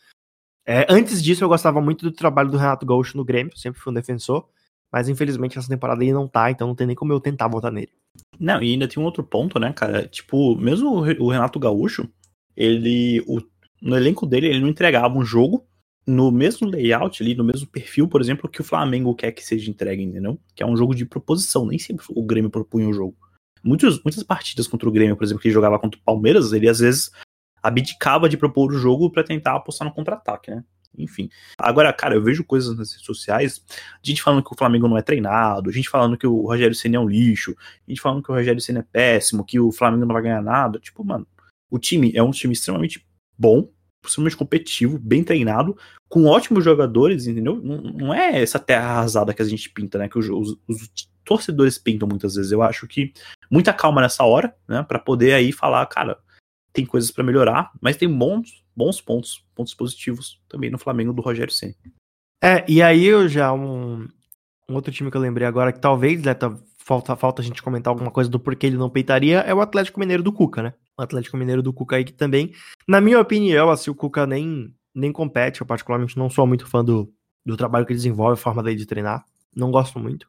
É, antes disso, eu gostava muito do trabalho do Renato Gaúcho no Grêmio, sempre fui um defensor, mas infelizmente essa temporada ele não tá, então não tem nem como eu tentar votar nele. Não, e ainda tem um outro ponto, né, cara? Tipo, mesmo o Renato Gaúcho, ele. O, no elenco dele, ele não entregava um jogo no mesmo layout ali, no mesmo perfil, por exemplo, que o Flamengo quer que seja entregue, entendeu? Que é um jogo de proposição, nem sempre o Grêmio propunha o jogo. Muitos, muitas partidas contra o Grêmio, por exemplo, que ele jogava contra o Palmeiras, ele às vezes abdicava de propor o jogo para tentar apostar no contra-ataque, né? Enfim. Agora, cara, eu vejo coisas nas redes sociais, gente falando que o Flamengo não é treinado, gente falando que o Rogério Senna é um lixo, gente falando que o Rogério Senna é péssimo, que o Flamengo não vai ganhar nada. Tipo, mano, o time é um time extremamente bom, extremamente competitivo, bem treinado, com ótimos jogadores, entendeu? Não, não é essa terra arrasada que a gente pinta, né? Que os, os, os torcedores pintam muitas vezes. Eu acho que muita calma nessa hora, né? Para poder aí falar, cara, tem coisas para melhorar, mas tem bons, bons pontos, pontos positivos também no Flamengo do Rogério Senna. É, e aí eu já um, um outro time que eu lembrei agora que talvez né, tá, falta, falta a gente comentar alguma coisa do porquê ele não peitaria é o Atlético Mineiro do Cuca, né? O Atlético Mineiro do Cuca aí que também, na minha opinião, assim, o Cuca nem, nem compete, eu particularmente não sou muito fã do, do trabalho que ele desenvolve, a forma dele de treinar, não gosto muito.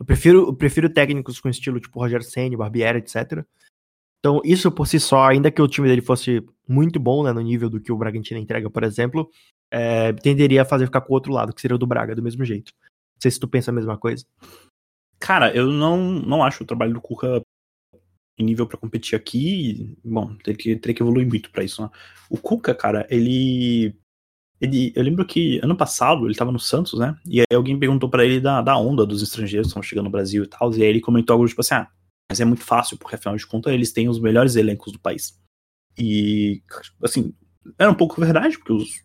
Eu prefiro, eu prefiro técnicos com estilo tipo Rogério Senna, Barbieri, etc. Então, isso por si só, ainda que o time dele fosse muito bom, né, no nível do que o Bragantino entrega, por exemplo, é, tenderia a fazer ficar com o outro lado, que seria o do Braga, do mesmo jeito. Não sei se tu pensa a mesma coisa. Cara, eu não, não acho o trabalho do Cuca em nível para competir aqui. Bom, teria que, teria que evoluir muito para isso, né? O Cuca, cara, ele. Ele, eu lembro que ano passado ele tava no Santos, né? E aí alguém perguntou para ele da, da onda dos estrangeiros que estão chegando no Brasil e tal. E aí ele comentou algo tipo assim: ah, mas é muito fácil, porque afinal de contas eles têm os melhores elencos do país. E, assim, era um pouco verdade, porque os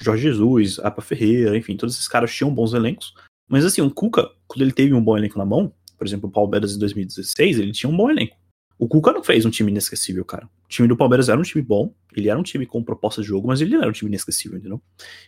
Jorge Jesus, Apa Ferreira, enfim, todos esses caras tinham bons elencos. Mas, assim, o Cuca, quando ele teve um bom elenco na mão, por exemplo, o Palmeiras em 2016, ele tinha um bom elenco. O Cuca não fez um time inesquecível, cara. O time do Palmeiras era um time bom, ele era um time com proposta de jogo, mas ele não era um time inesquecível, entendeu?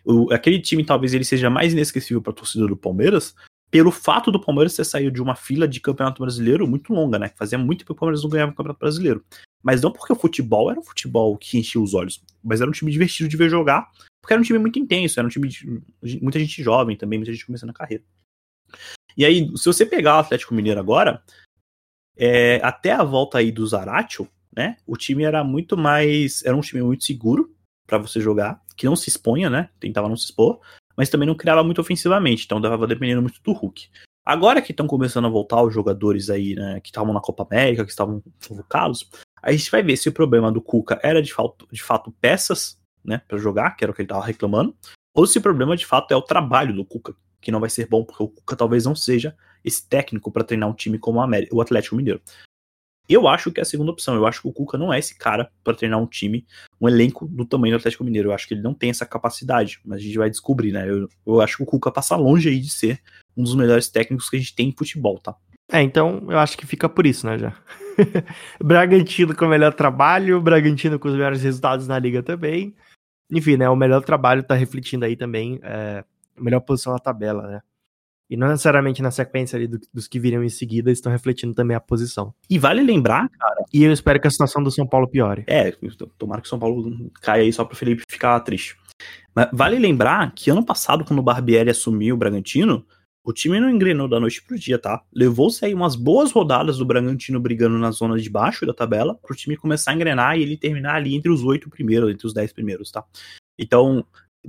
O, aquele time talvez ele seja mais inesquecível para a torcida do Palmeiras, pelo fato do Palmeiras ter saído de uma fila de campeonato brasileiro muito longa, né? Fazia muito que o Palmeiras não ganhava o campeonato brasileiro. Mas não porque o futebol era um futebol que enchia os olhos, mas era um time divertido de ver jogar, porque era um time muito intenso, era um time de muita gente jovem também, muita gente começando a carreira. E aí, se você pegar o Atlético Mineiro agora, é, até a volta aí do Zaratio, né? O time era muito mais. Era um time muito seguro para você jogar, que não se exponha, né? Tentava não se expor, mas também não criava muito ofensivamente, então dava dependendo muito do Hulk. Agora que estão começando a voltar os jogadores aí, né, que estavam na Copa América, que estavam convocados, a gente vai ver se o problema do Cuca era de fato, de fato peças, né, para jogar, que era o que ele estava reclamando, ou se o problema de fato é o trabalho do Cuca, que não vai ser bom, porque o Cuca talvez não seja esse técnico para treinar um time como o Atlético Mineiro. Eu acho que é a segunda opção. Eu acho que o Cuca não é esse cara para treinar um time, um elenco do tamanho do Atlético Mineiro. Eu acho que ele não tem essa capacidade, mas a gente vai descobrir, né? Eu, eu acho que o Cuca passa longe aí de ser um dos melhores técnicos que a gente tem em futebol, tá? É, então eu acho que fica por isso, né, já. Bragantino com o melhor trabalho, Bragantino com os melhores resultados na liga também. Enfim, né, o melhor trabalho tá refletindo aí também é, a melhor posição na tabela, né? E não necessariamente na sequência ali do, dos que viriam em seguida estão refletindo também a posição. E vale lembrar, cara. E eu espero que a situação do São Paulo piore. É, tomara que o São Paulo caia aí só pro Felipe ficar triste. Mas vale lembrar que ano passado, quando o Barbieri assumiu o Bragantino, o time não engrenou da noite pro dia, tá? Levou-se aí umas boas rodadas do Bragantino brigando na zona de baixo da tabela, pro time começar a engrenar e ele terminar ali entre os oito primeiros, entre os dez primeiros, tá? Então,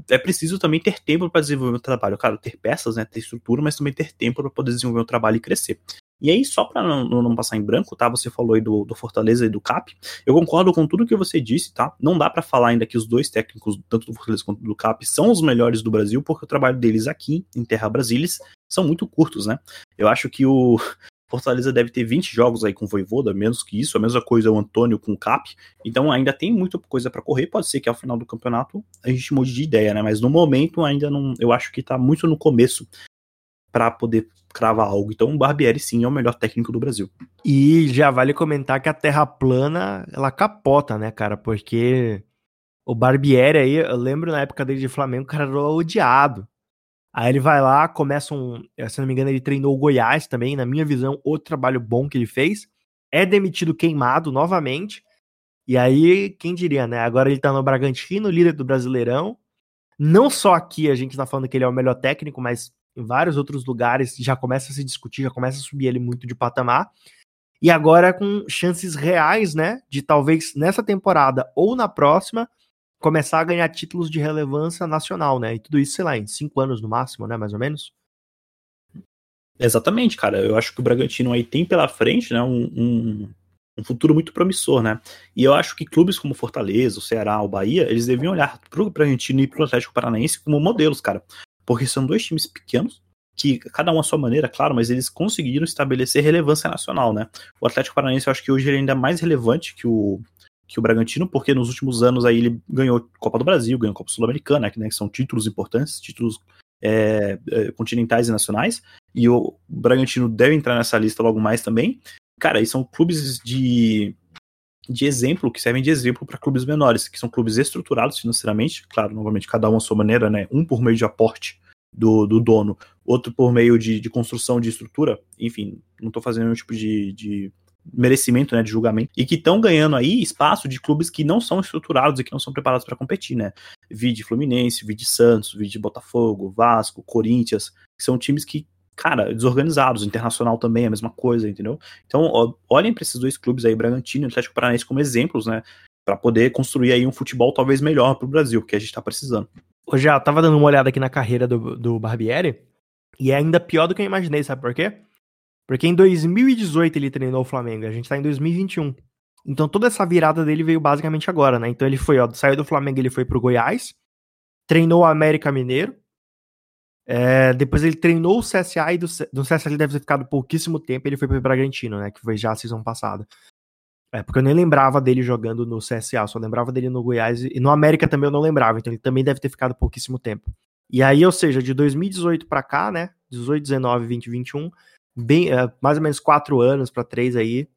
é preciso também ter tempo para desenvolver o trabalho. Claro, ter peças, né, ter estrutura, mas também ter tempo para poder desenvolver o trabalho e crescer. E aí, só para não, não, passar em branco, tá? Você falou aí do, do, Fortaleza e do Cap. Eu concordo com tudo que você disse, tá? Não dá para falar ainda que os dois técnicos, tanto do Fortaleza quanto do Cap, são os melhores do Brasil, porque o trabalho deles aqui, em Terra Brasilis, são muito curtos, né? Eu acho que o, Fortaleza deve ter 20 jogos aí com o Voivoda, menos que isso, a mesma coisa o Antônio com o Cap. Então ainda tem muita coisa para correr. Pode ser que ao final do campeonato a gente mude de ideia, né? Mas no momento ainda não. Eu acho que tá muito no começo para poder cravar algo. Então o Barbieri sim é o melhor técnico do Brasil. E já vale comentar que a Terra plana ela capota, né, cara? Porque o Barbieri aí, eu lembro na época dele de Flamengo, o cara era odiado. Aí ele vai lá, começa um. Eh, se não me engano, ele treinou o Goiás também, na minha visão, outro trabalho bom que ele fez. É demitido queimado novamente. E aí, quem diria, né? Agora ele tá no Bragantino, líder do Brasileirão. Não só aqui a gente tá falando que ele é o melhor técnico, mas em vários outros lugares já começa a se discutir, já começa a subir ele muito de patamar. E agora com chances reais, né? De talvez nessa temporada ou na próxima começar a ganhar títulos de relevância nacional, né? E tudo isso, sei lá, em cinco anos no máximo, né? Mais ou menos. Exatamente, cara. Eu acho que o Bragantino aí tem pela frente, né? Um, um, um futuro muito promissor, né? E eu acho que clubes como Fortaleza, o Ceará, o Bahia, eles deviam olhar pro Bragantino e pro Atlético Paranaense como modelos, cara. Porque são dois times pequenos, que cada um à sua maneira, claro, mas eles conseguiram estabelecer relevância nacional, né? O Atlético Paranaense eu acho que hoje ele é ainda mais relevante que o, que o Bragantino, porque nos últimos anos aí ele ganhou Copa do Brasil, ganhou Copa Sul-Americana, né, que são títulos importantes, títulos é, é, continentais e nacionais, e o Bragantino deve entrar nessa lista logo mais também. Cara, e são clubes de, de exemplo, que servem de exemplo para clubes menores, que são clubes estruturados financeiramente, claro, novamente, cada um à sua maneira, né? Um por meio de aporte do, do dono, outro por meio de, de construção de estrutura, enfim, não estou fazendo nenhum tipo de, de merecimento, né, de julgamento, e que estão ganhando aí espaço de clubes que não são estruturados e que não são preparados para competir, né? Vide Fluminense, vide Santos, vide Botafogo, Vasco, Corinthians, que são times que, cara, desorganizados, Internacional também é a mesma coisa, entendeu? Então, ó, olhem para esses dois clubes aí, Bragantino e Atlético Paranaense como exemplos, né, para poder construir aí um futebol talvez melhor para o Brasil, que a gente está precisando. Hoje já tava dando uma olhada aqui na carreira do, do Barbieri, e é ainda pior do que eu imaginei, sabe por quê? Porque em 2018 ele treinou o Flamengo, a gente tá em 2021. Então toda essa virada dele veio basicamente agora, né? Então ele foi, ó, saiu do Flamengo, ele foi pro Goiás, treinou o América Mineiro, é, depois ele treinou o CSA e do, do CSA ele deve ter ficado pouquíssimo tempo, ele foi pro Bragantino, né? Que foi já a season passada. É, porque eu nem lembrava dele jogando no CSA, só lembrava dele no Goiás e no América também eu não lembrava, então ele também deve ter ficado pouquíssimo tempo. E aí, ou seja, de 2018 para cá, né? 18, 19, 20, 21, bem, uh, mais ou menos quatro anos para três aí,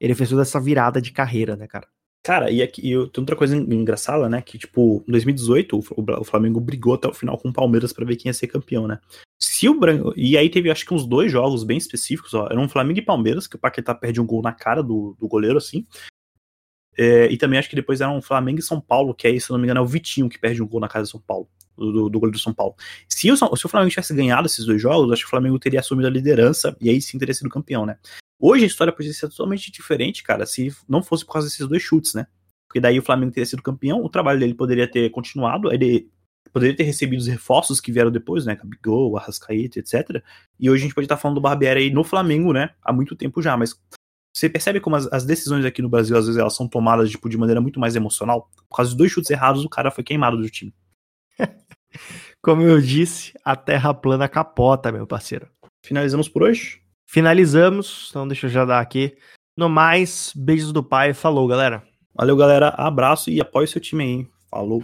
ele fez toda essa virada de carreira, né, cara? Cara, e aqui e tem outra coisa engraçada, né? Que, tipo, em 2018, o, Flamengo brigou até o final com o Palmeiras para ver quem ia ser campeão, né? Se o Branco. E aí teve, acho que, uns dois jogos bem específicos, ó. Eram Flamengo e Palmeiras, que o Paquetá perde um gol na cara do, do goleiro, assim. É, e também acho que depois eram Flamengo e São Paulo, que aí, se não me engano, é o Vitinho que perde um gol na casa de São Paulo do, do goleiro do São Paulo. Se o, se o Flamengo tivesse ganhado esses dois jogos, acho que o Flamengo teria assumido a liderança e aí sim teria sido campeão, né? Hoje a história poderia ser totalmente diferente, cara, se não fosse por causa desses dois chutes, né? Porque daí o Flamengo teria sido campeão, o trabalho dele poderia ter continuado, ele poderia ter recebido os reforços que vieram depois, né? Gabigol, Arrascaeta, etc. E hoje a gente pode estar falando do Barbieri aí no Flamengo, né? Há muito tempo já, mas você percebe como as, as, decisões aqui no Brasil, às vezes, elas são tomadas tipo, de maneira muito mais emocional? Por causa dos dois chutes errados, o cara foi queimado do time. Como eu disse, a Terra plana capota, meu parceiro. Finalizamos por hoje? Finalizamos, então deixa eu já dar aqui No mais, beijos do pai. Falou, galera. Valeu, galera. Abraço e apoie seu time aí. Falou.